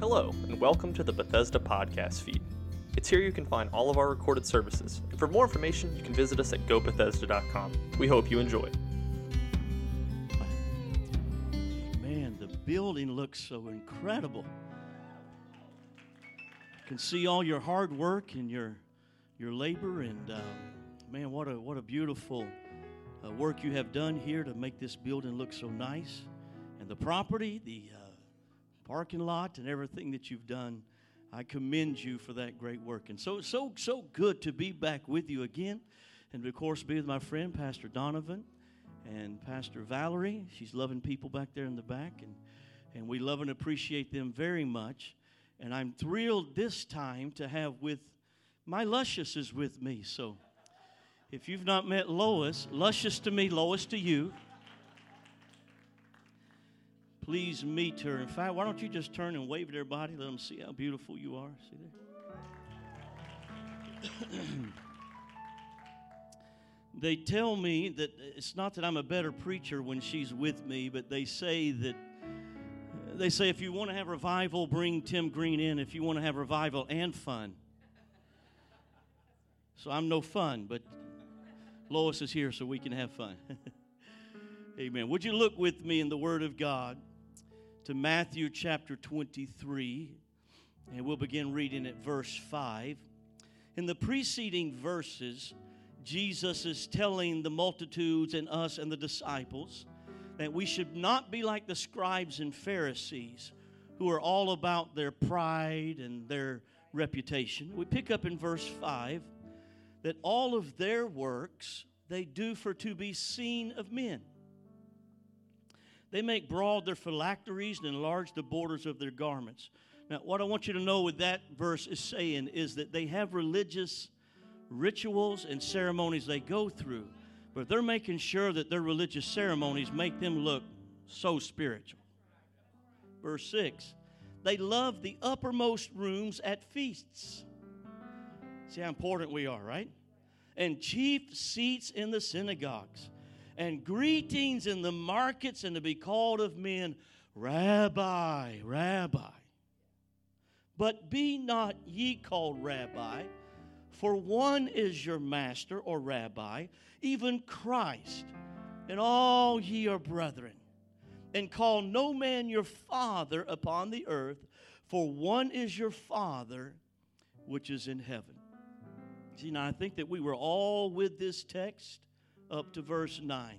Hello, and welcome to the Bethesda podcast feed. It's here you can find all of our recorded services, and for more information, you can visit us at gobethesda.com. We hope you enjoy. Man, the building looks so incredible. I can see all your hard work and your your labor, and uh, man, what a what a beautiful uh, work you have done here to make this building look so nice, and the property, the uh, parking lot, and everything that you've done. I commend you for that great work, and so so so good to be back with you again, and of course be with my friend Pastor Donovan and Pastor Valerie. She's loving people back there in the back, and, and we love and appreciate them very much. And I'm thrilled this time to have with my Luscious is with me. So if you've not met Lois, Luscious to me, Lois to you. Please meet her. In fact, why don't you just turn and wave at everybody? Let them see how beautiful you are. See there? they tell me that uh, it's not that I'm a better preacher when she's with me, but they say that uh, they say if you want to have revival, bring Tim Greene in. If you want to have revival and fun. So I'm no fun, but Lois is here so we can have fun. Amen. Would you look with me in the Word of God to Matthew chapter 23, and we'll begin reading at verse 5. In the preceding verses, Jesus is telling the multitudes and us and the disciples that we should not be like the scribes and Pharisees who are all about their pride and their reputation. We pick up in verse 5 that all of their works they do for to be seen of men. They make broad their phylacteries and enlarge the borders of their garments. Now, what I want you to know with that verse is saying is that they have religious rituals and ceremonies they go through, but they're making sure that their religious ceremonies make them look so spiritual. Verse 6 They love the uppermost rooms at feasts. See how important we are, right? And chief seats in the synagogues, and greetings in the markets, and to be called of men, Rabbi, Rabbi. But be not ye called Rabbi, for one is your master or rabbi, even Christ, and all ye are brethren. And call no man your father upon the earth, for one is your Father which is in heaven. See, now I think that we were all with this text up to verse 9.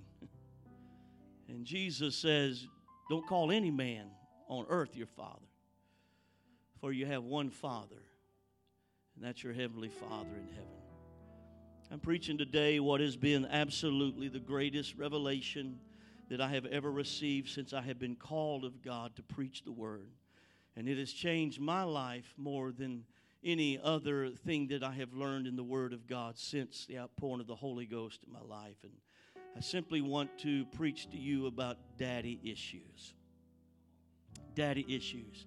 And Jesus says, Don't call any man on earth your father, for you have one Father, and that's your Heavenly Father in heaven. I'm preaching today what has been absolutely the greatest revelation that I have ever received since I have been called of God to preach the Word. And it has changed my life more than any other thing that I have learned in the Word of God since the outpouring of the Holy Ghost in my life. And I simply want to preach to you about daddy issues. Daddy issues.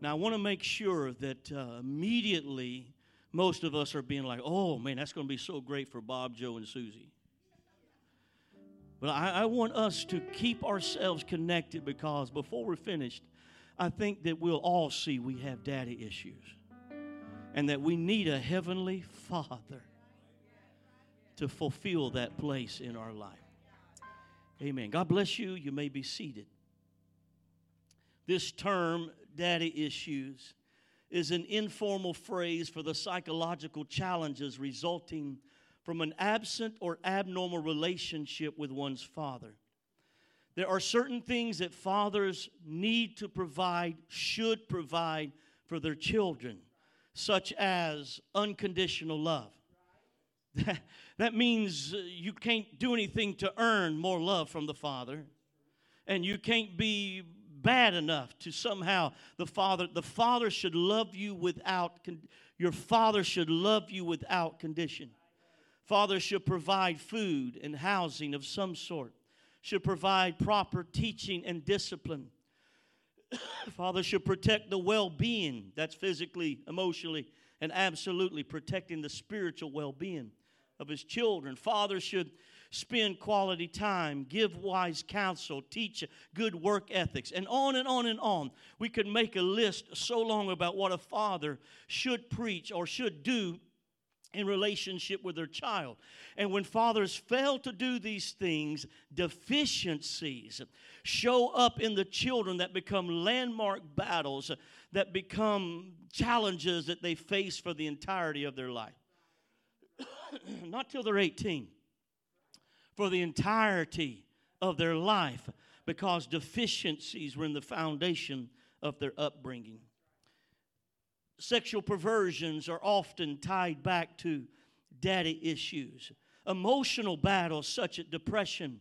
Now, I want to make sure that uh, immediately most of us are being like, oh man, that's going to be so great for Bob, Joe, and Susie. But I, I want us to keep ourselves connected because before we're finished, I think that we'll all see we have daddy issues and that we need a heavenly father to fulfill that place in our life. Amen. God bless you. You may be seated. This term, daddy issues, is an informal phrase for the psychological challenges resulting from an absent or abnormal relationship with one's father. There are certain things that fathers need to provide, should provide for their children, such as unconditional love. That, means uh, you can't do anything to earn more love from the Father, and you can't be bad enough to somehow the Father. The Father should love you without. Your Father should love you without condition. Father should provide food and housing of some sort. Should provide proper teaching and discipline. Father should protect the well-being. That's physically, emotionally, and absolutely protecting the spiritual well-being of his children. Father should spend quality time, give wise counsel, teach good work ethics, and on and on and on. We could make a list so long about what a father should preach or should do in relationship with their child. And when fathers fail to do these things, deficiencies show up in the children that become landmark battles, that become challenges that they face for the entirety of their life. Not till they're 18, for the entirety of their life, because deficiencies were in the foundation of their upbringing sexual perversions are often tied back to daddy issues. Emotional battles such as depression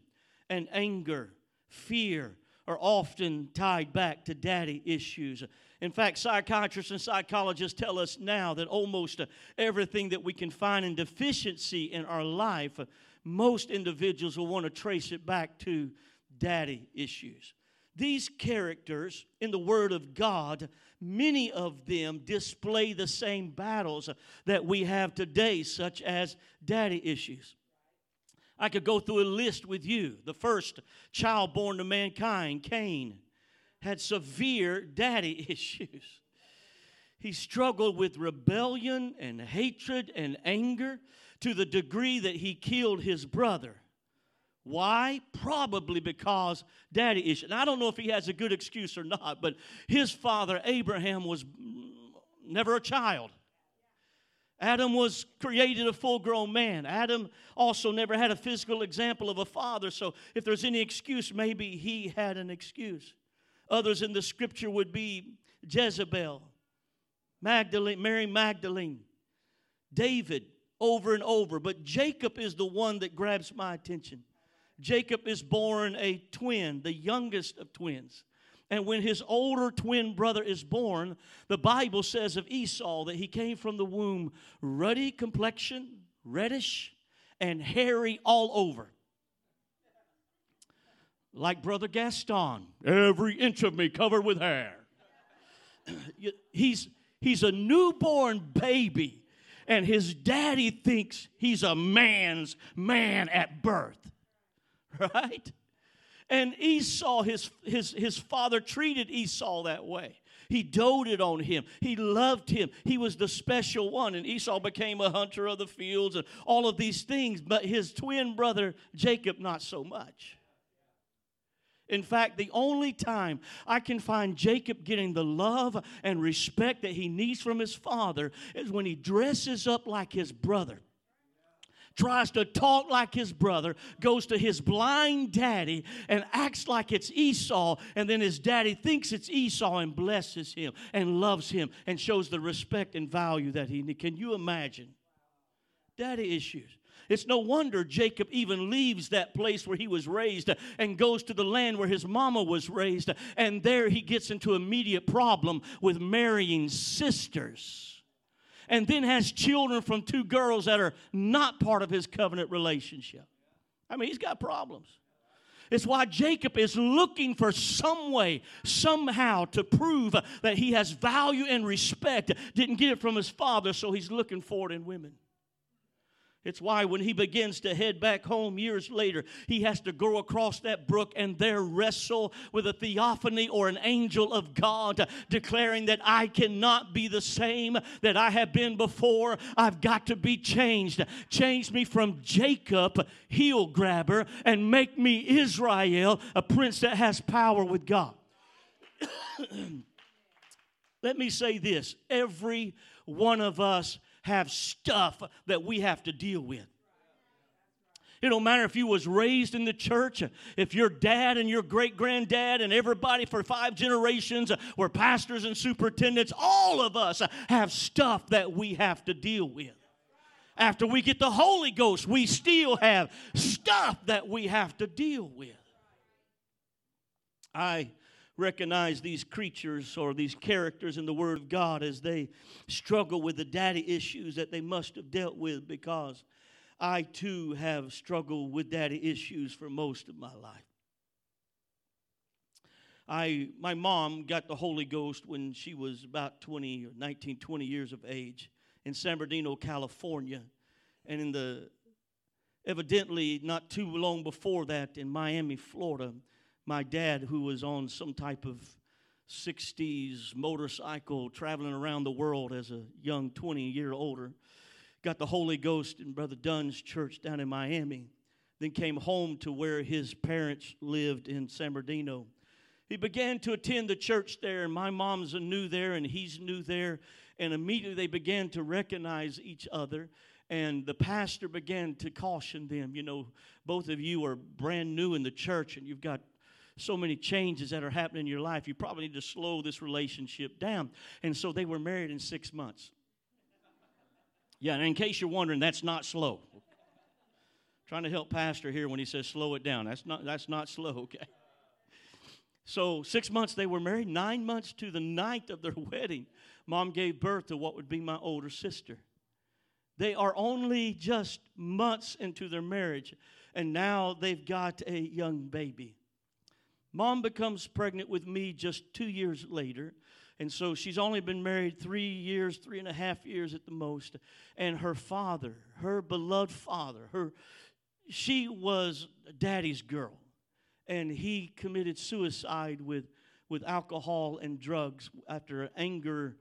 and anger, fear, are often tied back to daddy issues. In fact, psychiatrists and psychologists tell us now that almost everything that we can find in deficiency in our life, most individuals will want to trace it back to daddy issues. These characters in the Word of God, many of them display the same battles that we have today, such as daddy issues. I could go through a list with you. The first child born to mankind, Cain, had severe daddy issues. He struggled with rebellion and hatred and anger to the degree that he killed his brother. Why? Probably because daddy issues. And I don't know if he has a good excuse or not, but his father, Abraham, was never a child. Adam was created a full grown man. Adam also never had a physical example of a father, so if there's any excuse, maybe he had an excuse. Others in the scripture would be Jezebel, Magdalene, Mary Magdalene, David, over and over. But Jacob is the one that grabs my attention. Jacob is born a twin, the youngest of twins. And when his older twin brother is born, the Bible says of Esau that he came from the womb ruddy complexion, reddish, and hairy all over. Like Brother Gaston, every inch of me covered with hair. he's, he's a newborn baby, and his daddy thinks he's a man's man at birth. right? And Esau, his, his, his father treated Esau that way. He doted on him. He loved him. He was the special one. And Esau became a hunter of the fields and all of these things. But his twin brother, Jacob, not so much. In fact, the only time I can find Jacob getting the love and respect that he needs from his father is when he dresses up like his brother tries to talk like his brother, goes to his blind daddy and acts like it's Esau, and then his daddy thinks it's Esau and blesses him and loves him and shows the respect and value that he needs. Can you imagine? Daddy issues. It's no wonder Jacob even leaves that place where he was raised and goes to the land where his mama was raised, and there he gets into immediate problem with marrying sisters and then has children from two girls that are not part of his covenant relationship. I mean, he's got problems. It's why Jacob is looking for some way, somehow, to prove that he has value and respect. Didn't get it from his father, so he's looking for it in women. It's why when he begins to head back home years later, he has to go across that brook and there wrestle with a theophany or an angel of God, declaring that I cannot be the same that I have been before. I've got to be changed. Change me from Jacob, heel grabber, and make me Israel, a prince that has power with God. Let me say this every one of us have stuff that we have to deal with. It don't matter if you was raised in the church, if your dad and your great granddad and everybody for five generations were pastors and superintendents, all of us have stuff that we have to deal with. After we get the Holy Ghost, we still have stuff that we have to deal with. I recognize these creatures or these characters in the Word of God as they struggle with the daddy issues that they must have dealt with because I too have struggled with daddy issues for most of my life. I, my mom got the Holy Ghost when she was about 20 or 19, 20 years of age in San Bernardino, California. And in the Evidently, not too long before that, in Miami, Florida, my dad, who was on some type of 60s motorcycle traveling around the world as a young 20 year older, got the Holy Ghost in Brother Dunn's church down in Miami, then came home to where his parents lived in San Bernardino. He began to attend the church there, and my mom's new there, and he's new there. And immediately they began to recognize each other and the pastor began to caution them. You know, both of you are brand new in the church and you've got so many changes that are happening in your life. You probably need to slow this relationship down. And so they were married in six months. Yeah, and in case you're wondering, that's not slow. Trying to help Pastor here when he says slow it down. That's not, that's not slow, okay? So, six months they were married. Nine months to the night of their wedding, mom gave birth to what would be my older sister. They are only just months into their marriage, and now they've got a young baby. Mom becomes pregnant with me just two years later. And so she's only been married three years, three and a half years at the most. And her father, her beloved father, her, she was daddy's girl. And he committed suicide with, with alcohol and drugs after an anger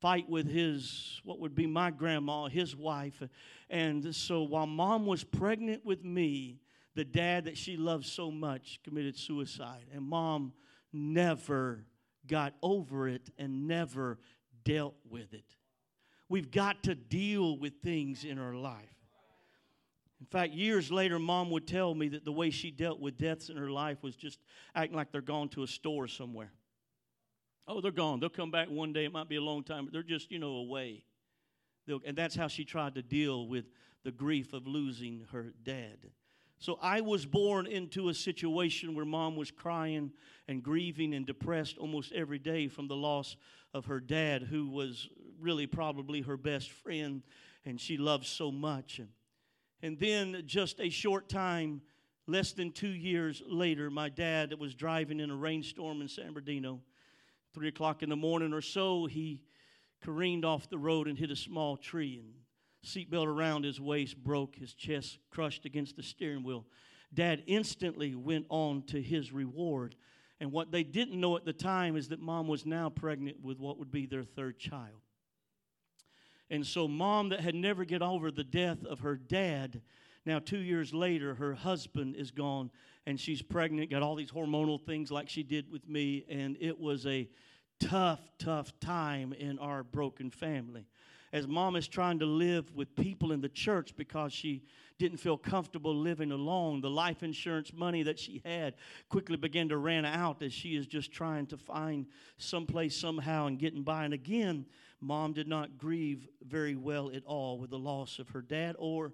fight with his, what would be my grandma, his wife. And so while mom was pregnant with me, the dad that she loved so much committed suicide. And mom never got over it and never dealt with it. We've got to deal with things in our life. In fact, years later, mom would tell me that the way she dealt with deaths in her life was just acting like they're gone to a store somewhere. Oh, they're gone. They'll come back one day. It might be a long time, but they're just, you know, away. They'll, and that's how she tried to deal with the grief of losing her dad. So I was born into a situation where mom was crying and grieving and depressed almost every day from the loss of her dad, who was really probably her best friend and she loved so much. And then just a short time, less than two years later, my dad was driving in a rainstorm in San Bernardino three o'clock in the morning or so, he careened off the road and hit a small tree, and seatbelt around his waist broke, his chest crushed against the steering wheel. Dad instantly went on to his reward. And what they didn't know at the time is that mom was now pregnant with what would be their third child. And so, mom, that had never get over the death of her dad, now two years later, her husband is gone and she's pregnant, got all these hormonal things like she did with me, and it was a tough, tough time in our broken family. As mom is trying to live with people in the church because she didn't feel comfortable living alone, the life insurance money that she had quickly began to run out as she is just trying to find someplace somehow and getting by. And again, mom did not grieve very well at all with the loss of her dad or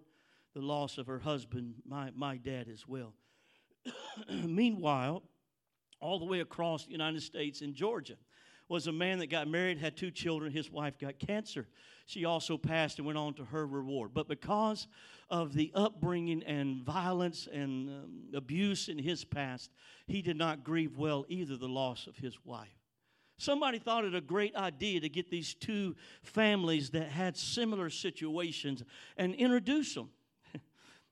the loss of her husband, my, my dad as well. Meanwhile, all the way across the United States in Georgia was a man that got married, had two children. His wife got cancer. She also passed and went on to her reward. But because of the upbringing and violence and um, abuse in his past, he did not grieve well either the loss of his wife. Somebody thought it a great idea to get these two families that had similar situations and introduce them.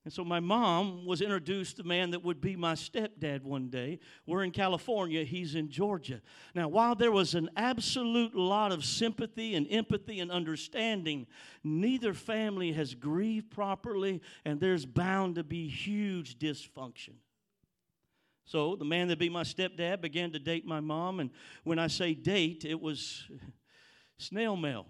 And so my mom was introduced to the man that would be my stepdad one day. We're in California, he's in Georgia. Now, while there was an absolute lot of sympathy and empathy and understanding, neither family has grieved properly, and there's bound to be huge dysfunction. So the man that be my stepdad began to date my mom, and when I say date, it was snail mail.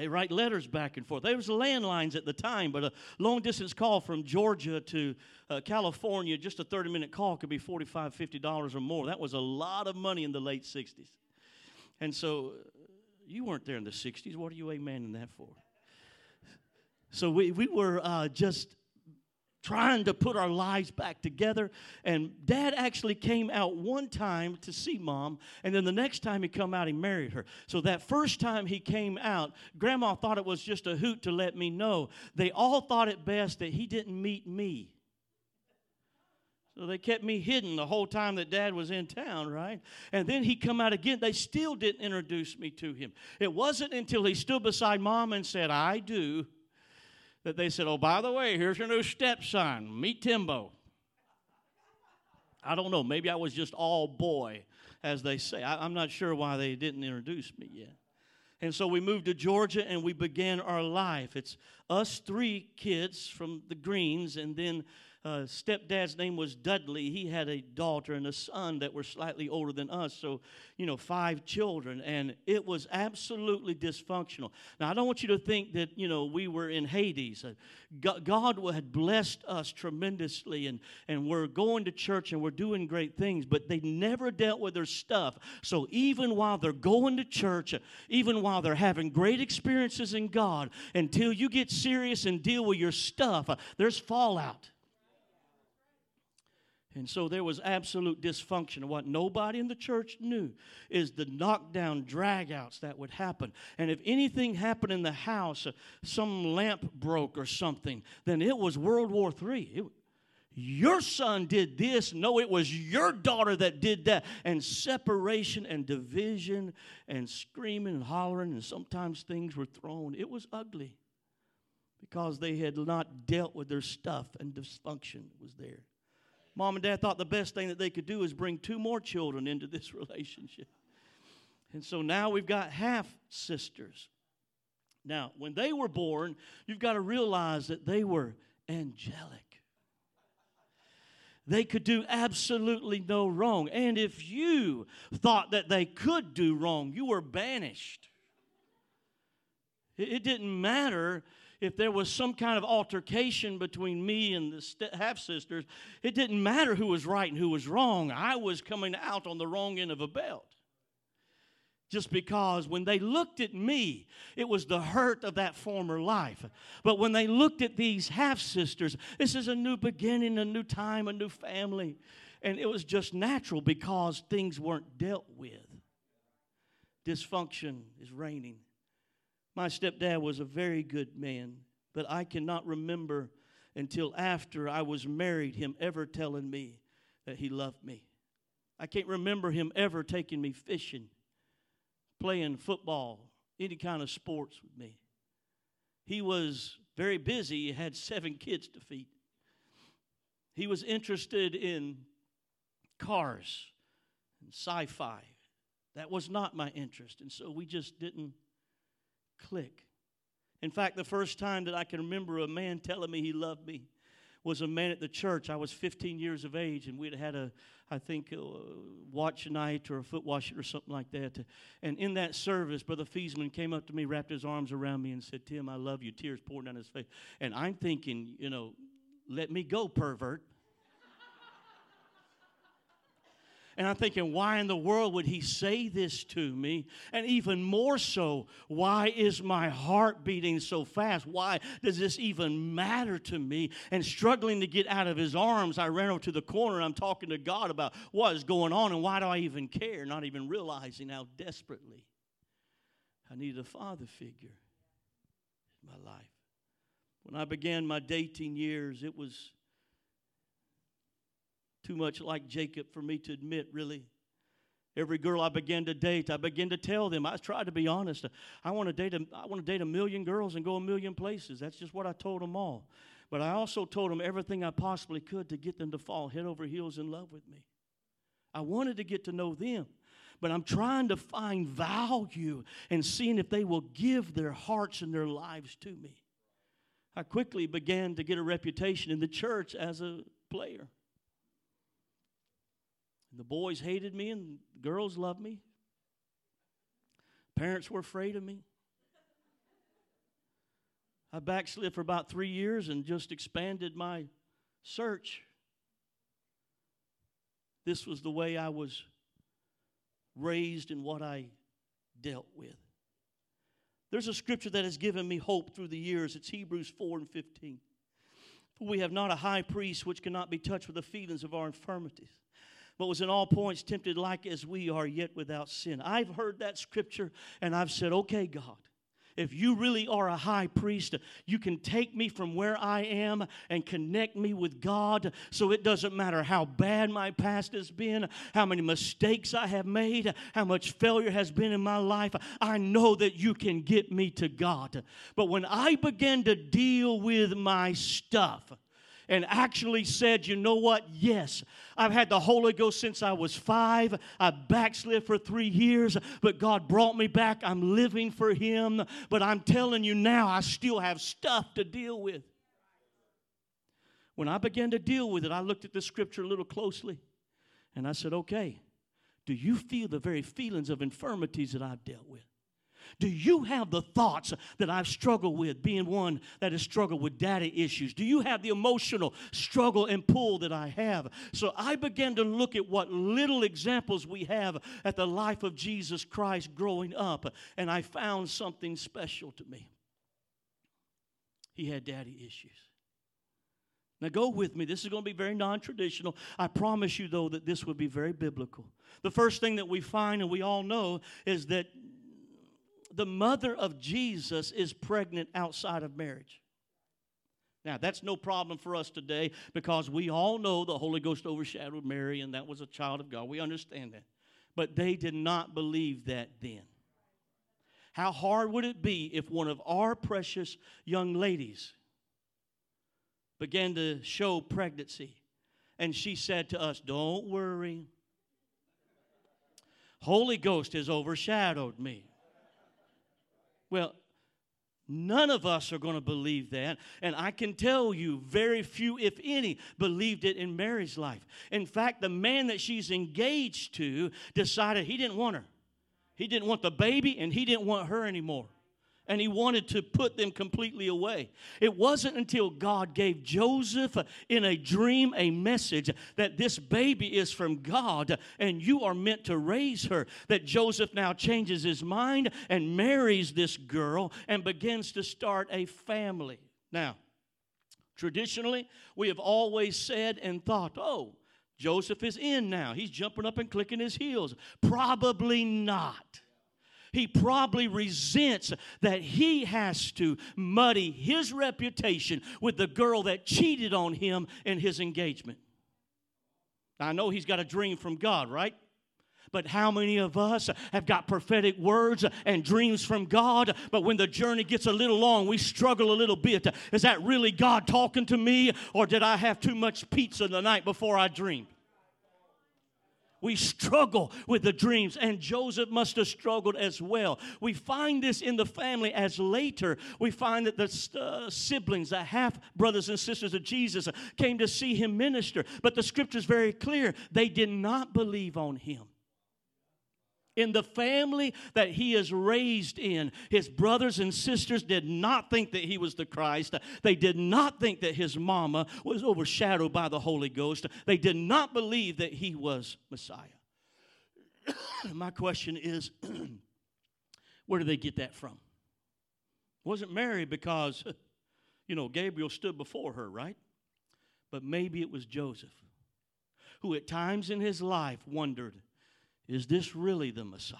They write letters back and forth. There was landlines at the time, but a long distance call from Georgia to uh, California, just a 30 minute call could be $45, $50 or more. That was a lot of money in the late 60s. And so uh, you weren't there in the 60s. What are you amening that for? So we, we were uh, just trying to put our lives back together. And dad actually came out one time to see mom, and then the next time he come out, he married her. So that first time he came out, grandma thought it was just a hoot to let me know. They all thought it best that he didn't meet me. So they kept me hidden the whole time that dad was in town, right? And then he come out again. They still didn't introduce me to him. It wasn't until he stood beside mom and said, I do, that they said, Oh, by the way, here's your new stepson. Meet Timbo. I don't know. Maybe I was just all boy, as they say. I, am not sure why they didn't introduce me yet. And so we moved to Georgia and we began our life. It's us three kids from the Greenes, and then uh, stepdad's name was Dudley. He had a daughter and a son that were slightly older than us. So, you know, five children. And it was absolutely dysfunctional. Now, I don't want you to think that, you know, we were in Hades. Uh, God had blessed us tremendously, and, and we're going to church and we're doing great things, but they never dealt with their stuff. So, even while they're going to church, even while they're having great experiences in God, until you get serious and deal with your stuff, uh, there's fallout. And so there was absolute dysfunction. What nobody in the church knew is the knockdown dragouts that would happen. And if anything happened in the house, uh, some lamp broke or something, then it was World War III. It, your son did this. No, it was your daughter that did that. And separation and division and screaming and hollering, and sometimes things were thrown. It was ugly because they had not dealt with their stuff and dysfunction was there. Mom and dad thought the best thing that they could do is bring two more children into this relationship. And so now we've got half sisters. Now, when they were born, you've got to realize that they were angelic. They could do absolutely no wrong. And if you thought that they could do wrong, you were banished. It didn't matter if there was some kind of altercation between me and the half sisters, it didn't matter who was right and who was wrong. I was coming out on the wrong end of a belt. Just because when they looked at me, it was the hurt of that former life. But when they looked at these half sisters, this is a new beginning, a new time, a new family. And it was just natural because things weren't dealt with. Dysfunction is reigning. My stepdad was a very good man, but I cannot remember until after I was married him ever telling me that he loved me. I can't remember him ever taking me fishing, playing football, any kind of sports with me. He was very busy, he had seven kids to feed. He was interested in cars and sci fi. That was not my interest, and so we just didn't click. In fact, the first time that I can remember a man telling me he loved me was a man at the church. I was 15 years of age, and we'd had a, I think, a watch night or a foot washing or something like that. And in that service, Brother Feesman came up to me, wrapped his arms around me, and said, Tim, I love you. Tears pouring down his face. And I'm thinking, you know, let me go, pervert. And I'm thinking, why in the world would he say this to me? And even more so, why is my heart beating so fast? Why does this even matter to me? And struggling to get out of his arms, I ran over to the corner and I'm talking to God about what is going on and why do I even care, not even realizing how desperately I needed a father figure in my life. When I began my dating years, it was too much like Jacob for me to admit, really. Every girl I began to date, I began to tell them. I tried to be honest. I want to date a, I want to date a million girls and go a million places. That's just what I told them all. But I also told them everything I possibly could to get them to fall head over heels in love with me. I wanted to get to know them, but I'm trying to find value and seeing if they will give their hearts and their lives to me. I quickly began to get a reputation in the church as a player. The boys hated me and girls loved me. Parents were afraid of me. I backslid for about three years and just expanded my search. This was the way I was raised and what I dealt with. There's a scripture that has given me hope through the years. It's Hebrews 4 and 15. For we have not a high priest which cannot be touched with the feelings of our infirmities but was in all points tempted like as we are, yet without sin. I've heard that scripture and I've said, okay, God, if you really are a high priest, you can take me from where I am and connect me with God. So it doesn't matter how bad my past has been, how many mistakes I have made, how much failure has been in my life. I know that you can get me to God. But when I began to deal with my stuff, and actually said, You know what? Yes, I've had the Holy Ghost since I was five. I backslid for three years, but God brought me back. I'm living for Him. But I'm telling you now, I still have stuff to deal with. When I began to deal with it, I looked at the scripture a little closely and I said, Okay, do you feel the very feelings of infirmities that I've dealt with? Do you have the thoughts that I've struggled with, being one that has struggled with daddy issues? Do you have the emotional struggle and pull that I have? So I began to look at what little examples we have at the life of Jesus Christ growing up, and I found something special to me. He had daddy issues. Now, go with me. This is going to be very non traditional. I promise you, though, that this would be very biblical. The first thing that we find, and we all know, is that the mother of Jesus is pregnant outside of marriage. Now, that's no problem for us today because we all know the Holy Ghost overshadowed Mary and that was a child of God. We understand that. But they did not believe that then. How hard would it be if one of our precious young ladies began to show pregnancy and she said to us, Don't worry, Holy Ghost has overshadowed me. Well, None of us are going to believe that. And I can tell you, very few, if any, believed it in Mary's life. In fact, the man that she's engaged to decided he didn't want her. He didn't want the baby, and he didn't want her anymore and he wanted to put them completely away. It wasn't until God gave Joseph in a dream a message that this baby is from God and you are meant to raise her that Joseph now changes his mind and marries this girl and begins to start a family. Now, traditionally, we have always said and thought, oh, Joseph is in now. He's jumping up and clicking his heels. Probably not he probably resents that he has to muddy his reputation with the girl that cheated on him in his engagement. I know he's got a dream from God, right? But how many of us have got prophetic words and dreams from God, but when the journey gets a little long, we struggle a little bit? Is that really God talking to me, or did I have too much pizza the night before I dreamed? We struggle with the dreams, and Joseph must have struggled as well. We find this in the family as later we find that the uh, siblings, the half brothers and sisters of Jesus, came to see him minister. But the scripture is very clear they did not believe on him in the family that he is raised in, his brothers and sisters did not think that he was the Christ. They did not think that his mama was overshadowed by the Holy Ghost. They did not believe that he was Messiah. My question is where did they get that from? wasn't Mary because, you know, Gabriel stood before her, right? But maybe it was Joseph, who at times in his life wondered is this really the Messiah?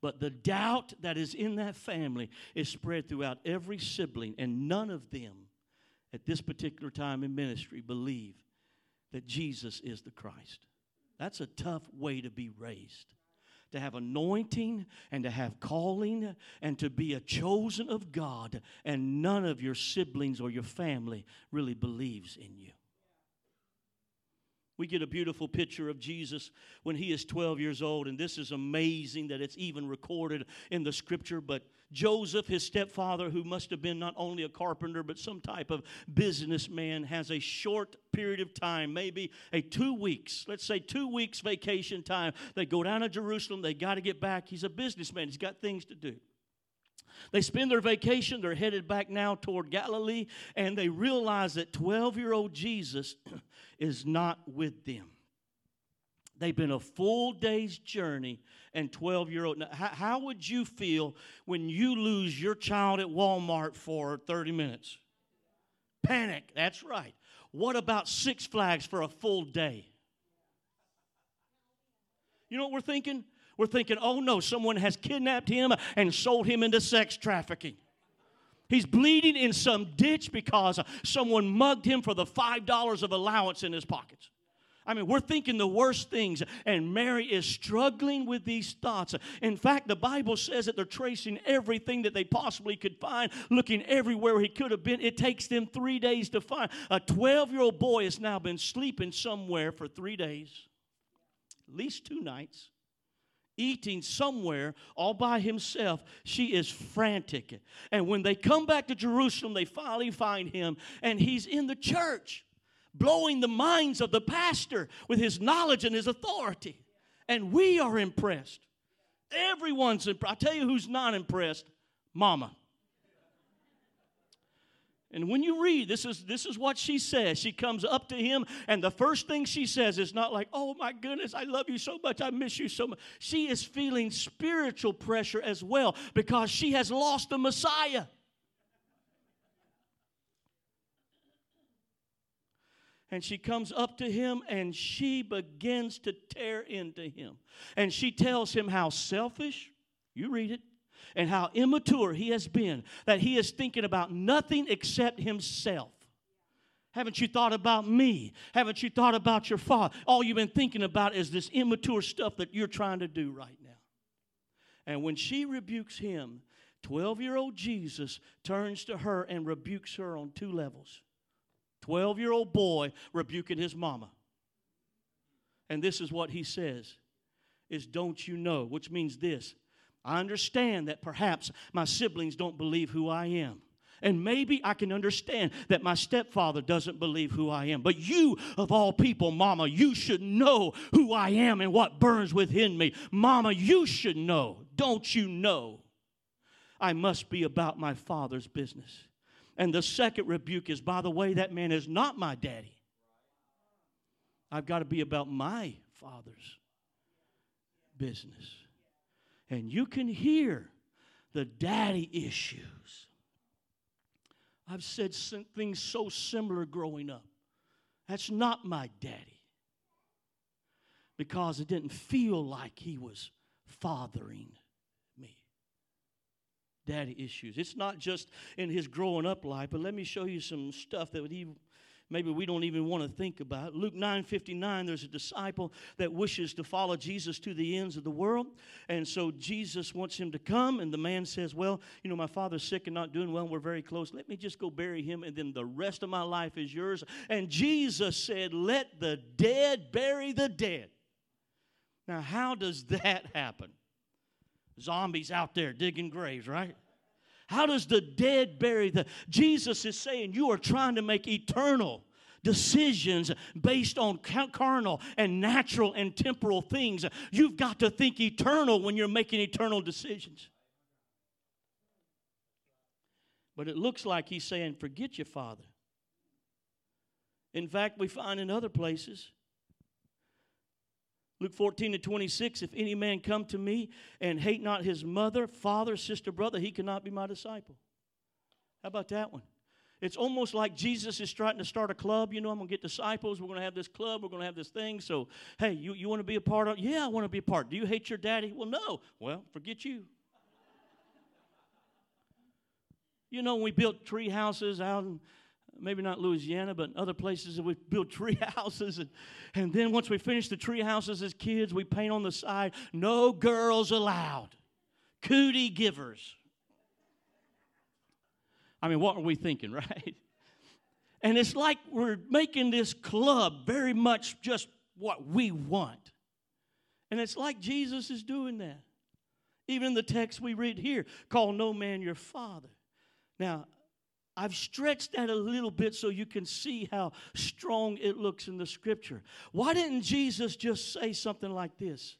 But the doubt that is in that family is spread throughout every sibling, and none of them at this particular time in ministry believe that Jesus is the Christ. That's a tough way to be raised. To have anointing and to have calling and to be a chosen of God, and none of your siblings or your family really believes in you. We get a beautiful picture of Jesus when he is 12 years old, and this is amazing that it's even recorded in the scripture. But Joseph, his stepfather, who must have been not only a carpenter but some type of businessman, has a short period of time, maybe a two weeks, let's say two weeks vacation time. They go down to Jerusalem, they got to get back. He's a businessman, he's got things to do. They spend their vacation, they're headed back now toward Galilee, and they realize that 12 year old Jesus is not with them. They've been a full day's journey and 12 year old. How, how would you feel when you lose your child at Walmart for 30 minutes? Panic, that's right. What about Six Flags for a full day? You know what we're thinking? We're thinking, oh no, someone has kidnapped him and sold him into sex trafficking. He's bleeding in some ditch because someone mugged him for the $5 of allowance in his pockets. I mean, we're thinking the worst things, and Mary is struggling with these thoughts. In fact, the Bible says that they're tracing everything that they possibly could find, looking everywhere he could have been. It takes them three days to find. A 12 year old boy has now been sleeping somewhere for three days, at least two nights eating somewhere all by himself. She is frantic. And when they come back to Jerusalem, they finally find him, and he's in the church, blowing the minds of the pastor with his knowledge and his authority. And we are impressed. Everyone's impressed. I tell you who's not impressed Mama. And when you read, this is, this is what she says. She comes up to him, and the first thing she says is not like, Oh my goodness, I love you so much, I miss you so much. She is feeling spiritual pressure as well because she has lost the Messiah. And she comes up to him and she begins to tear into him. And she tells him how selfish, you read it, and how immature he has been, that he is thinking about nothing except himself. Haven't you thought about me? Haven't you thought about your father? All you've been thinking about is this immature stuff that you're trying to do right now. And when she rebukes him, 12 year old Jesus turns to her and rebukes her on two levels. 12 year old boy rebuking his mama. And this is what he says is don't you know, which means this I understand that perhaps my siblings don't believe who I am. And maybe I can understand that my stepfather doesn't believe who I am. But you, of all people, Mama, you should know who I am and what burns within me. Mama, you should know. Don't you know? I must be about my father's business. And the second rebuke is by the way, that man is not my daddy. I've got to be about my father's business and you can hear the daddy issues. I've said things so similar growing up. That's not my daddy. Because it didn't feel like he was fathering me. Daddy issues. It's not just in his growing up life, but let me show you some stuff that even maybe we don't even want to think about. Luke 9 59, there's a disciple that wishes to follow Jesus to the ends of the world. And so Jesus wants him to come, and the man says, Well, you know, my father's sick and not doing well, and we're very close. Let me just go bury him, and then the rest of my life is yours. And Jesus said, Let the dead bury the dead. Now, how does that happen? Zombies out there digging graves, right? How does the dead bury the? Jesus is saying you are trying to make eternal decisions based on carnal and natural and temporal things. You've got to think eternal when you're making eternal decisions. But it looks like he's saying, forget your father. In fact, we find in other places Luke 14 to 26, if any man come to me and hate not his mother, father, sister, brother, he cannot be my disciple. How about that one? It's almost like Jesus is trying to start a club. You know, I'm going to get disciples. We're going to have this club. We're going to have this thing. So, hey, you, you want to be a part of Yeah, I want to be a part. Do you hate your daddy? Well, no. Well, forget you. you know, we built tree houses out in maybe not Louisiana, but other places that we build tree houses. And, and then once we finish the tree houses as kids, we paint on the side, no girls allowed. Cootie givers. I mean, what are we thinking, right? And it's like we're making this club very much just what we want. And it's like Jesus is doing that. Even in the text we read here, call no man your father. Now, I've stretched that a little bit so you can see how strong it looks in the scripture. Why didn't Jesus just say something like this?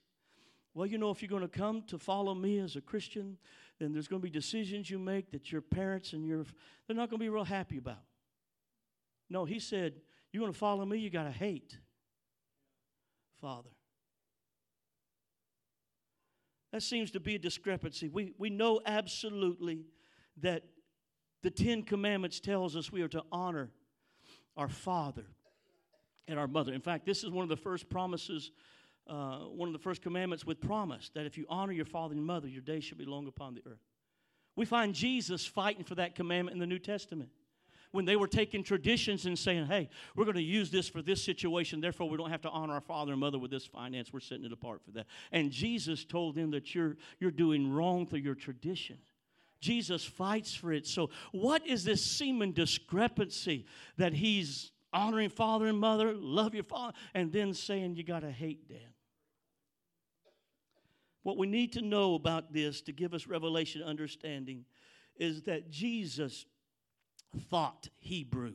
Well, you know, if you're going to come to follow me as a Christian, then there's going to be decisions you make that your parents and your they're not going to be real happy about. No, he said, you're going to follow me, you got to hate Father. That seems to be a discrepancy. We, we know absolutely that the Ten Commandments tells us we are to honor our father and our mother. In fact, this is one of the first promises uh, one of the first commandments with promise that if you honor your father and mother, your days shall be long upon the earth. We find Jesus fighting for that commandment in the New Testament. When they were taking traditions and saying, hey, we're going to use this for this situation, therefore we don't have to honor our father and mother with this finance, we're setting it apart for that. And Jesus told them that you're, you're doing wrong through your tradition. Jesus fights for it. So, what is this seeming discrepancy that he's honoring father and mother, love your father, and then saying you got to hate dad? What we need to know about this to give us revelation understanding is that Jesus thought Hebrew.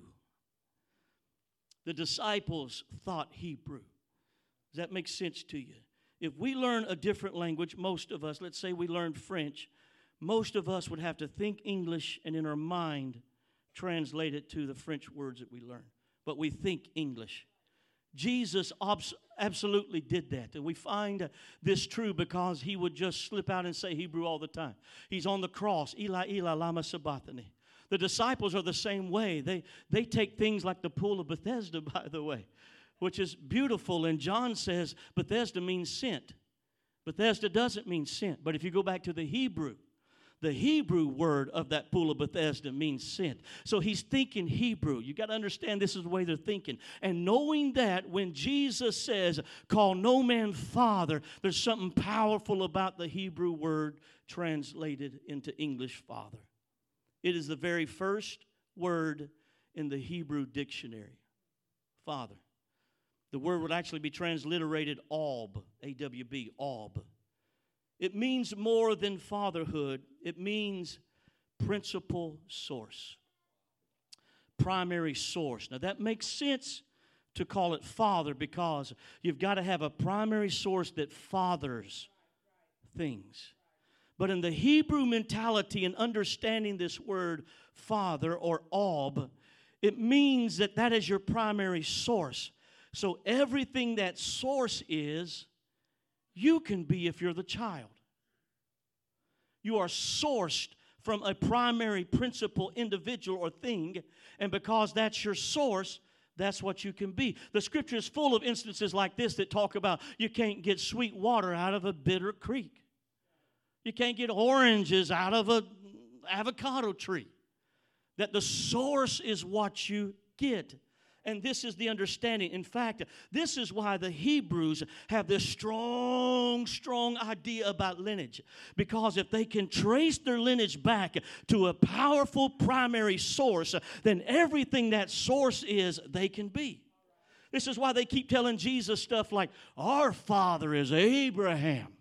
The disciples thought Hebrew. Does that make sense to you? If we learn a different language, most of us, let's say we learned French, most of us would have to think English and in our mind translate it to the French words that we learn. But we think English. Jesus absolutely did that. And we find uh, this true because he would just slip out and say Hebrew all the time. He's on the cross, Eli, Eli, Lama Sabachthani. The disciples are the same way. They, they take things like the pool of Bethesda, by the way, which is beautiful. And John says Bethesda means sent. Bethesda doesn't mean sent. But if you go back to the Hebrew, the Hebrew word of that pool of Bethesda means sent. So he's thinking Hebrew. You got to understand this is the way they're thinking. And knowing that when Jesus says, call no man father, there's something powerful about the Hebrew word translated into English father. It is the very first word in the Hebrew dictionary father. The word would actually be transliterated Aub, A W B, Aub. It means more than fatherhood, it means principal source, primary source. Now, that makes sense to call it father because you've got to have a primary source that fathers things. But in the Hebrew mentality and understanding this word father or ob, it means that that is your primary source. So everything that source is, you can be if you're the child. You are sourced from a primary principal individual or thing, and because that's your source, that's what you can be. The scripture is full of instances like this that talk about you can't get sweet water out of a bitter creek. You can't get oranges out of an avocado tree. That the source is what you get. And this is the understanding. In fact, this is why the Hebrews have this strong, strong idea about lineage. Because if they can trace their lineage back to a powerful primary source, then everything that source is, they can be. This is why they keep telling Jesus stuff like, Our father is Abraham.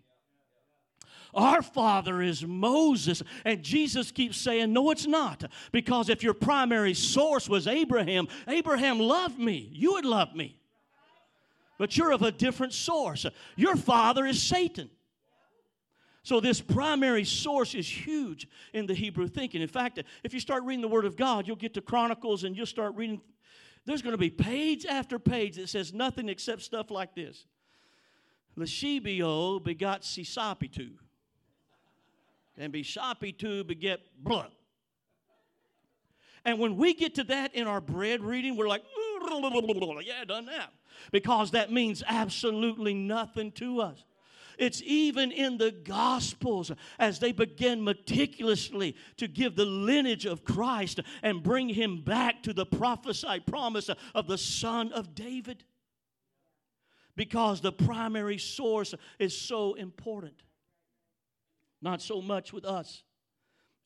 Our father is Moses. And Jesus keeps saying, No, it's not. Because if your primary source was Abraham, Abraham loved me. You would love me. But you're of a different source. Your father is Satan. So, this primary source is huge in the Hebrew thinking. In fact, if you start reading the Word of God, you'll get to Chronicles and you'll start reading. There's going to be page after page that says nothing except stuff like this. Leshebio begot Sisapitu and Bishapitu beget blood. And when we get to that in our bread reading, we're like, yeah, done that. Because that means absolutely nothing to us. It's even in the Gospels as they begin meticulously to give the lineage of Christ and bring him back to the prophesied promise of the Son of David. Because the primary source is so important. Not so much with us.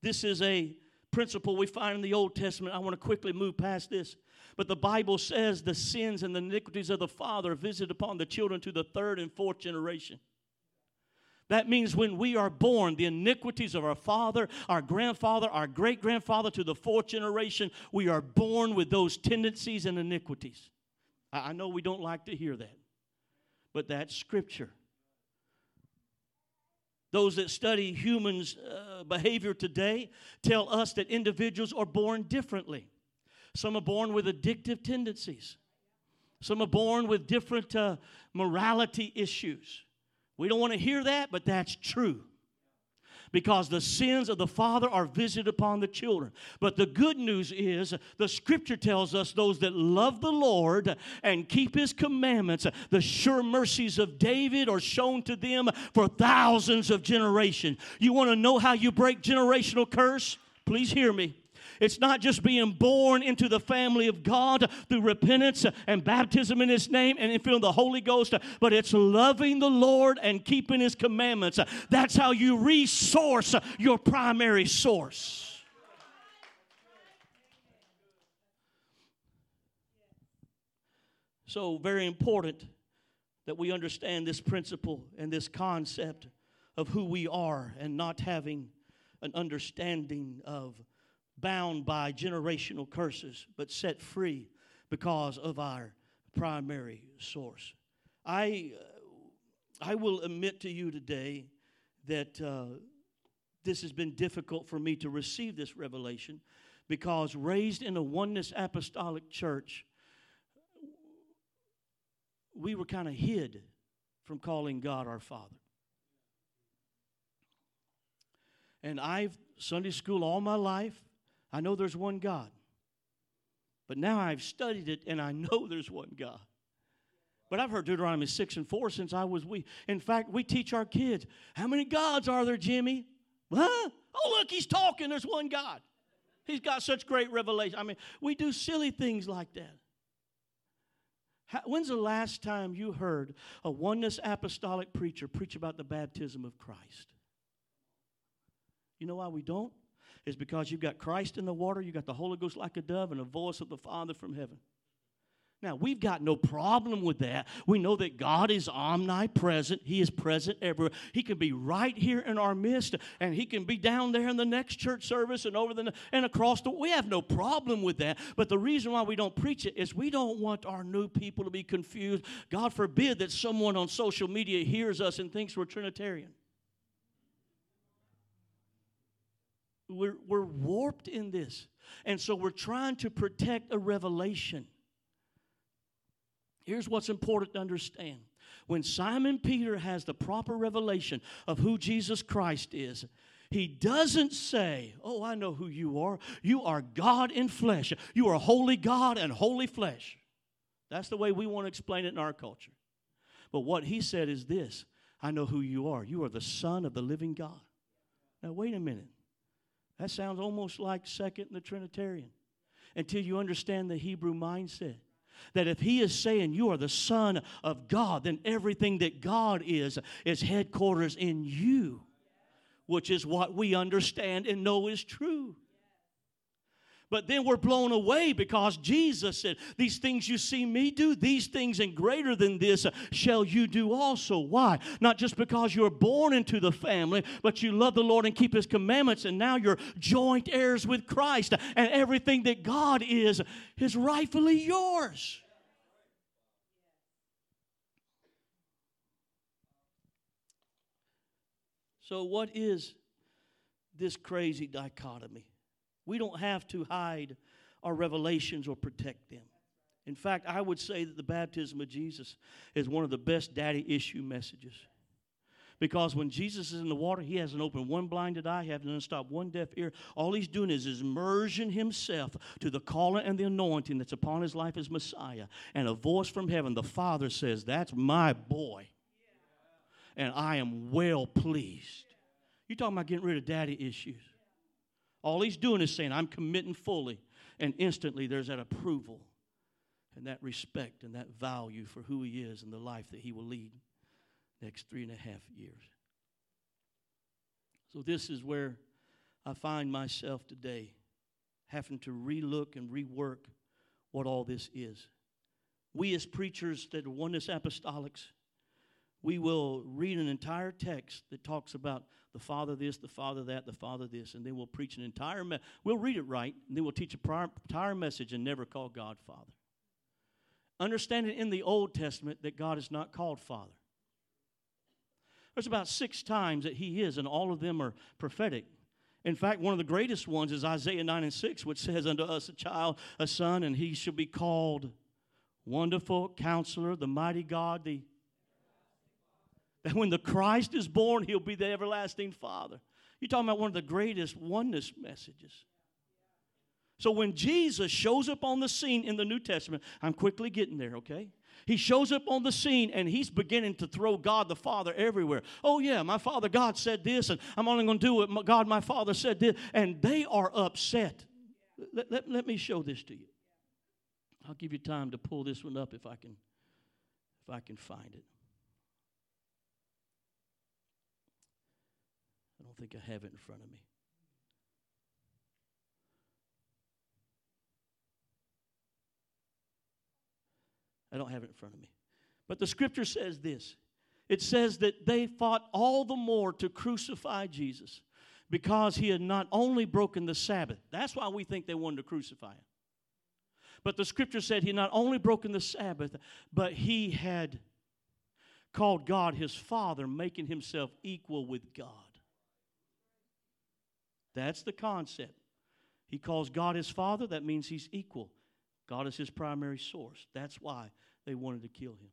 This is a principle we find in the Old Testament. I want to quickly move past this. But the Bible says the sins and the iniquities of the father visit upon the children to the third and fourth generation. That means when we are born, the iniquities of our father, our grandfather, our great grandfather to the fourth generation, we are born with those tendencies and iniquities. I know we don't like to hear that, but that's scripture. Those that study humans' uh, behavior today tell us that individuals are born differently. Some are born with addictive tendencies, some are born with different uh, morality issues. We don't want to hear that, but that's true. Because the sins of the father are visited upon the children. But the good news is the scripture tells us those that love the Lord and keep his commandments, the sure mercies of David are shown to them for thousands of generations. You want to know how you break generational curse? Please hear me. It's not just being born into the family of God through repentance and baptism in His name and feeling the Holy Ghost, but it's loving the Lord and keeping His commandments. That's how you resource your primary source. So, very important that we understand this principle and this concept of who we are and not having an understanding of bound by generational curses, but set free because of our primary source. I, uh, I will admit to you today that uh, this has been difficult for me to receive this revelation because raised in a oneness apostolic church, we were kind of hid from calling God our Father. And I've Sunday school all my life. I know there's one God. But now I've studied it and I know there's one God. But I've heard Deuteronomy 6 and 4 since I was we. In fact, we teach our kids, how many gods are there, Jimmy? Huh? Oh, look, he's talking. There's one God. He's got such great revelation. I mean, we do silly things like that. When's the last time you heard a oneness apostolic preacher preach about the baptism of Christ? You know why we don't? Is because you've got Christ in the water, you've got the Holy Ghost like a dove, and a voice of the Father from heaven. Now, we've got no problem with that. We know that God is omnipresent. He is present everywhere. He can be right here in our midst, and He can be down there in the next church service and over the and across the. We have no problem with that. But the reason why we don't preach it is we don't want our new people to be confused. God forbid that someone on social media hears us and thinks we're Trinitarian. We're, we're warped in this. And so we're trying to protect a revelation. Here's what's important to understand. When Simon Peter has the proper revelation of who Jesus Christ is, he doesn't say, Oh, I know who you are. You are God in flesh. You are holy God and holy flesh. That's the way we want to explain it in our culture. But what he said is this I know who you are. You are the Son of the living God. Now, wait a minute. That sounds almost like second the Trinitarian until you understand the Hebrew mindset. That if he is saying you are the Son of God, then everything that God is is headquarters in you, which is what we understand and know is true. But then we're blown away because Jesus said, These things you see me do, these things and greater than this shall you do also. Why? Not just because you're born into the family, but you love the Lord and keep His commandments, and now you're joint heirs with Christ, and everything that God is is rightfully yours. So, what is this crazy dichotomy? We don't have to hide our revelations or protect them. In fact, I would say that the baptism of Jesus is one of the best daddy issue messages. Because when Jesus is in the water, he hasn't opened one blinded eye, he hasn't unstopped one deaf ear. All he's doing is immersion himself to the calling and the anointing that's upon his life as Messiah. And a voice from heaven, the Father says, That's my boy. And I am well pleased. You're talking about getting rid of daddy issues. All he's doing is saying, I'm committing fully. And instantly there's that approval and that respect and that value for who he is and the life that he will lead next three and a half years. So this is where I find myself today having to relook and rework what all this is. We as preachers that are oneness apostolics, we will read an entire text that talks about the Father this, the Father that, the Father this, and then we'll preach an entire, me- we'll read it right, and then we'll teach a prior, entire message and never call God Father. Understanding in the Old Testament that God is not called Father. There's about six times that He is, and all of them are prophetic. In fact, one of the greatest ones is Isaiah 9 and 6, which says, Unto us a child, a son, and he shall be called Wonderful Counselor, the Mighty God, the that when the Christ is born, he'll be the everlasting Father. You're talking about one of the greatest oneness messages. So when Jesus shows up on the scene in the New Testament, I'm quickly getting there, okay? He shows up on the scene and he's beginning to throw God the Father everywhere. Oh, yeah, my Father God said this, and I'm only going to do what God my Father said this. And they are upset. Let, let, let me show this to you. I'll give you time to pull this one up if I can if I can find it. I don't think I have it in front of me. I don't have it in front of me. But the scripture says this it says that they fought all the more to crucify Jesus because he had not only broken the Sabbath. That's why we think they wanted to crucify him. But the scripture said he not only broken the Sabbath, but he had called God his Father, making himself equal with God. That's the concept. He calls God his Father, that means he's equal. God is his primary source. That's why they wanted to kill him.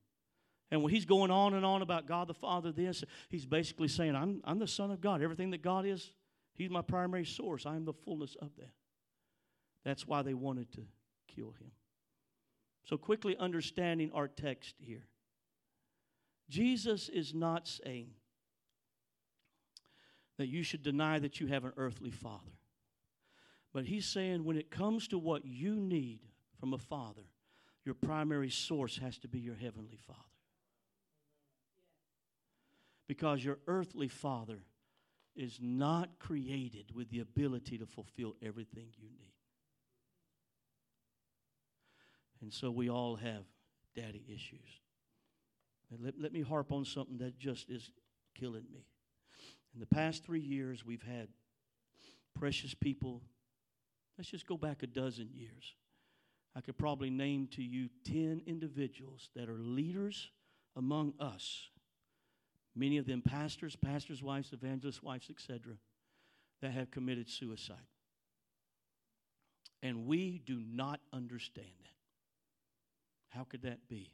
And when he's going on and on about God the Father, this, he's basically saying, I'm, I'm the Son of God. Everything that God is, he's my primary source. I am the fullness of that. That's why they wanted to kill him. So, quickly understanding our text here. Jesus is not saying that you should deny that you have an earthly father. But he's saying when it comes to what you need from a father, your primary source has to be your heavenly father. Because your earthly father is not created with the ability to fulfill everything you need. And so we all have daddy issues. And let, let me harp on something that just is killing me. In the past three years, we've had precious people. Let's just go back a dozen years. I could probably name to you 10 individuals that are leaders among us. Many of them pastors, pastors' wives, evangelists' wives, etc., that have committed suicide. And we do not understand that. How could that be?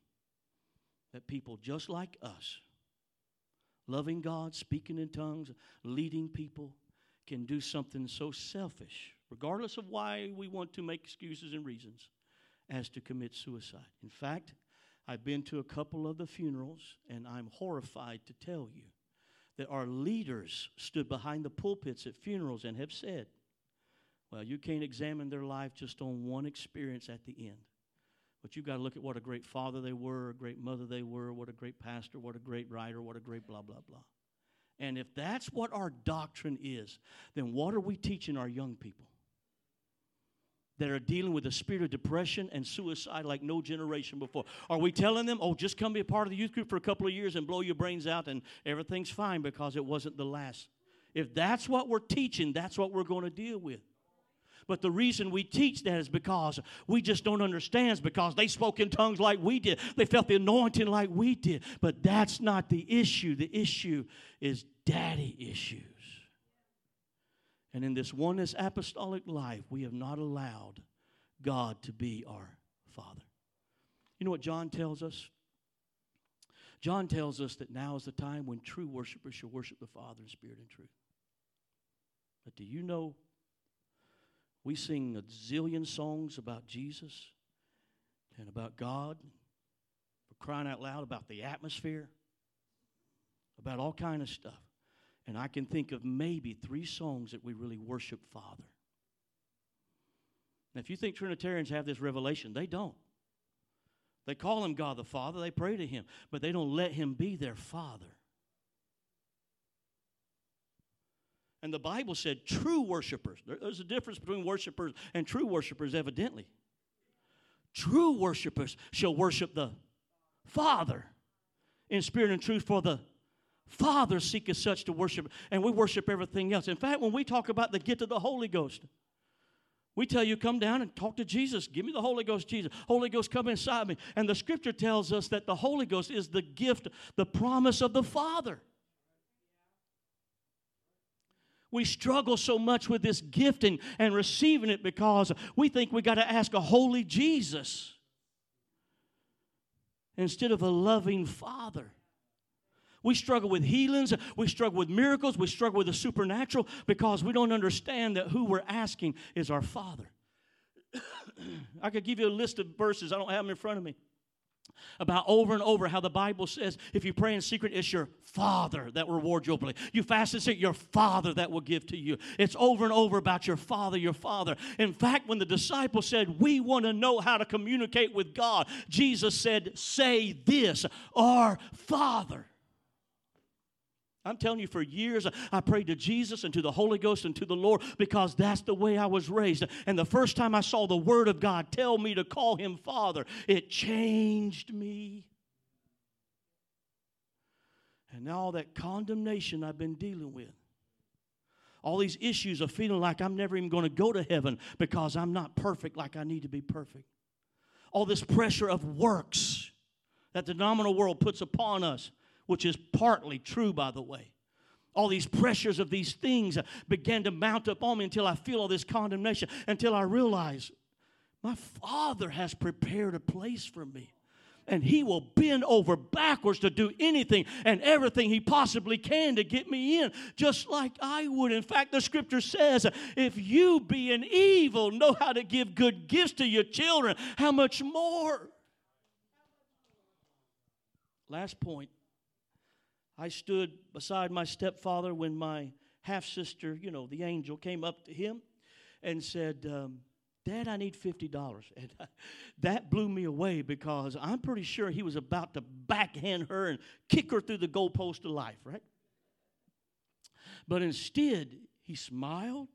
That people just like us, loving God, speaking in tongues, leading people, can do something so selfish, regardless of why we want to make excuses and reasons, as to commit suicide. In fact, I've been to a couple of the funerals, and I'm horrified to tell you that our leaders stood behind the pulpits at funerals and have said, Well, you can't examine their life just on one experience at the end. But you've got to look at what a great father they were, a great mother they were, what a great pastor, what a great writer, what a great blah, blah, blah. And if that's what our doctrine is, then what are we teaching our young people? That are dealing with the spirit of depression and suicide like no generation before. Are we telling them, oh, just come be a part of the youth group for a couple of years and blow your brains out and everything's fine because it wasn't the last? If that's what we're teaching, that's what we're going to deal with. But the reason we teach that is because we just don't understand, because they spoke in tongues like we did. They felt the anointing like we did. But that's not the issue. The issue is daddy issues. And in this oneness apostolic life, we have not allowed God to be our Father. You know what John tells us? John tells us that now is the time when true worshipers shall worship the Father in spirit and truth. But do you know we sing a zillion songs about Jesus and about God, We're crying out loud about the atmosphere, about all kind of stuff. And I can think of maybe three songs that we really worship Father. Now, if you think Trinitarians have this revelation, they don't. They call him God the Father, they pray to him, but they don't let him be their Father. And the Bible said true worshipers. There's a difference between worshipers and true worshipers, evidently. True worshipers shall worship the Father in spirit and truth, for the Father seeketh such to worship, and we worship everything else. In fact, when we talk about the gift of the Holy Ghost, we tell you, come down and talk to Jesus. Give me the Holy Ghost, Jesus. Holy Ghost, come inside me. And the scripture tells us that the Holy Ghost is the gift, the promise of the Father we struggle so much with this gifting and receiving it because we think we got to ask a holy Jesus instead of a loving Father. We struggle with healings, we struggle with miracles, we struggle with the supernatural because we don't understand that who we're asking is our Father. I could give you a list of verses, I don't have them in front of me about over and over how the Bible says if you pray in secret, it's your Father that rewards you openly. You fast and say, your Father that will give to you. It's over and over about your Father, your Father. In fact, when the disciples said, We want to know how to communicate with God, Jesus said, Say this, our Father. I'm telling you, for years I prayed to Jesus and to the Holy Ghost and to the Lord because that's the way I was raised. And the first time I saw the Word of God tell me to call Him Father, it changed me. And now all that condemnation I've been dealing with, all these issues of feeling like I'm never even going to go to heaven because I'm not perfect like I need to be perfect, all this pressure of works that the nominal world puts upon us which is partly true, by the way. All these pressures of these things began to mount up on me until I feel all this condemnation, until I realize my Father has prepared a place for me. And he will bend over backwards to do anything and everything he possibly can to get me in, just like I would. In fact, the scripture says, if you, being evil, know how to give good gifts to your children, how much more? Last point I stood beside my stepfather when my half sister, you know, the angel, came up to him and said, um, Dad, I need $50. And that blew me away because I'm pretty sure he was about to backhand her and kick her through the goalpost of life, right? But instead, he smiled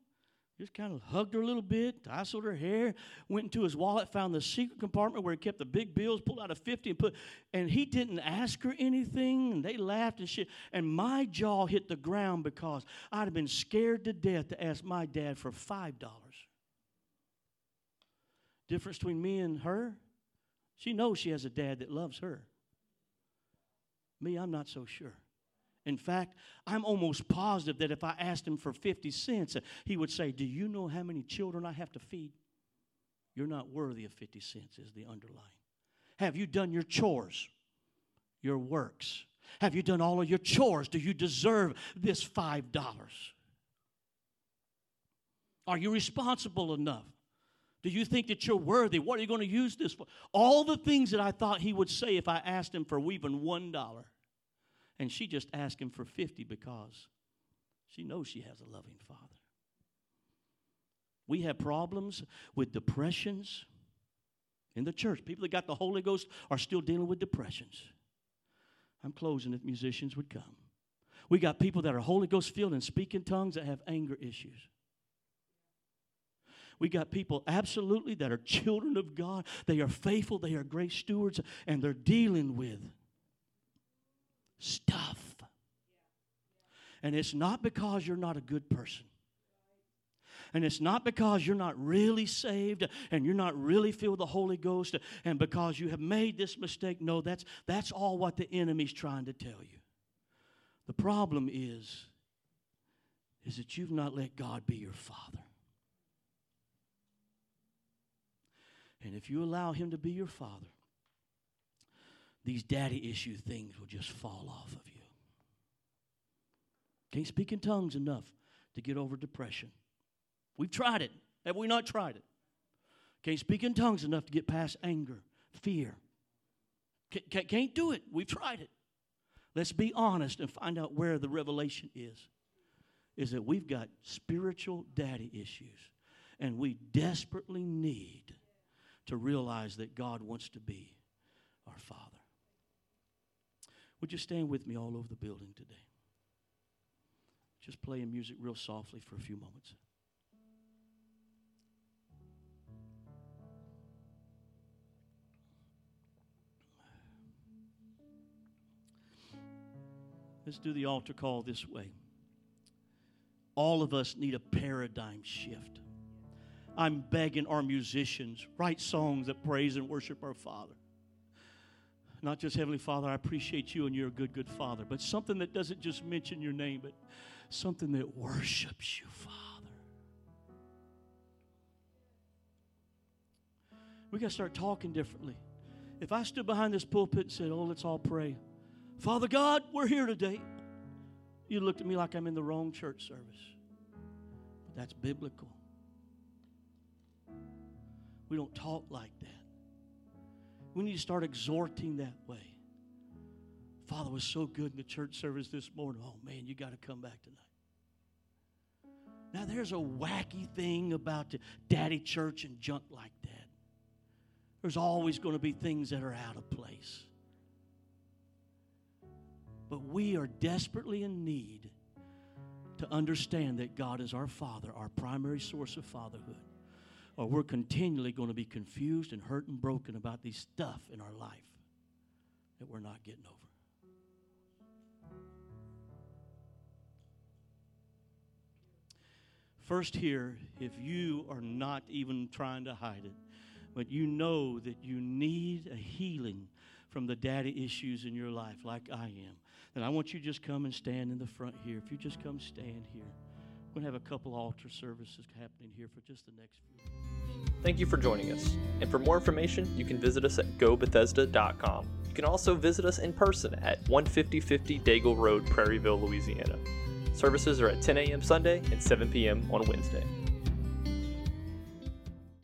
just kind of hugged her a little bit, tousled her hair, went into his wallet, found the secret compartment where he kept the big bills, pulled out a 50 and put, and he didn't ask her anything, and they laughed and shit. And my jaw hit the ground because I'd have been scared to death to ask my dad for $5. Difference between me and her, she knows she has a dad that loves her. Me, I'm not so sure. In fact, I'm almost positive that if I asked him for 50 cents, uh, he would say, Do you know how many children I have to feed? You're not worthy of 50 cents, is the underlying. Have you done your chores, your works? Have you done all of your chores? Do you deserve this $5? Are you responsible enough? Do you think that you're worthy? What are you going to use this for? All the things that I thought he would say if I asked him for even $1. And she just asked him for 50 because she knows she has a loving father. We have problems with depressions in the church. People that got the Holy Ghost are still dealing with depressions. I'm closing if musicians would come. We got people that are Holy Ghost filled and speak in tongues that have anger issues. We got people absolutely that are children of God. They are faithful, they are great stewards, and they're dealing with stuff. And it's not because you're not a good person. And it's not because you're not really saved and you're not really filled with the Holy Ghost and because you have made this mistake. No, that's, that's all what the enemy's trying to tell you. The problem is, is that you've not let God be your Father. And if you allow Him to be your Father, these daddy issue things will just fall off of you. Can't speak in tongues enough to get over depression. We've tried it. Have we not tried it? Can't speak in tongues enough to get past anger, fear. Can't do it. We've tried it. Let's be honest and find out where the revelation is. Is that we've got spiritual daddy issues, and we desperately need to realize that God wants to be our Father. Would you stand with me all over the building today? Just playing music real softly for a few moments. Let's do the altar call this way. All of us need a paradigm shift. I'm begging our musicians, write songs that praise and worship our Father. Not just Heavenly Father, I appreciate you and you're a good, good Father, but something that doesn't just mention your name, but something that worships you, Father. We got to start talking differently. If I stood behind this pulpit and said, Oh, let's all pray, Father God, we're here today. You looked at me like I'm in the wrong church service. But that's biblical. We don't talk like that. We need to start exhorting that way. Father was so good in the church service this morning. Oh man, you got to come back tonight. Now, there's a wacky thing about daddy church and junk like that. There's always going to be things that are out of place. But we are desperately in need to understand that God is our Father, our primary source of fatherhood. Or we're continually going to be confused and hurt and broken about these stuff in our life that we're not getting over. First, here, if you are not even trying to hide it, but you know that you need a healing from the daddy issues in your life, like I am, then I want you to just come and stand in the front here. If you just come stand here, we're going to have a couple altar services happening here for just the next few. Thank you for joining us. And for more information, you can visit us at gobethesda.com. You can also visit us in person at 15050 Daigle Road, Prairieville, Louisiana. Services are at 10 a.m. Sunday and 7 p.m. on Wednesday.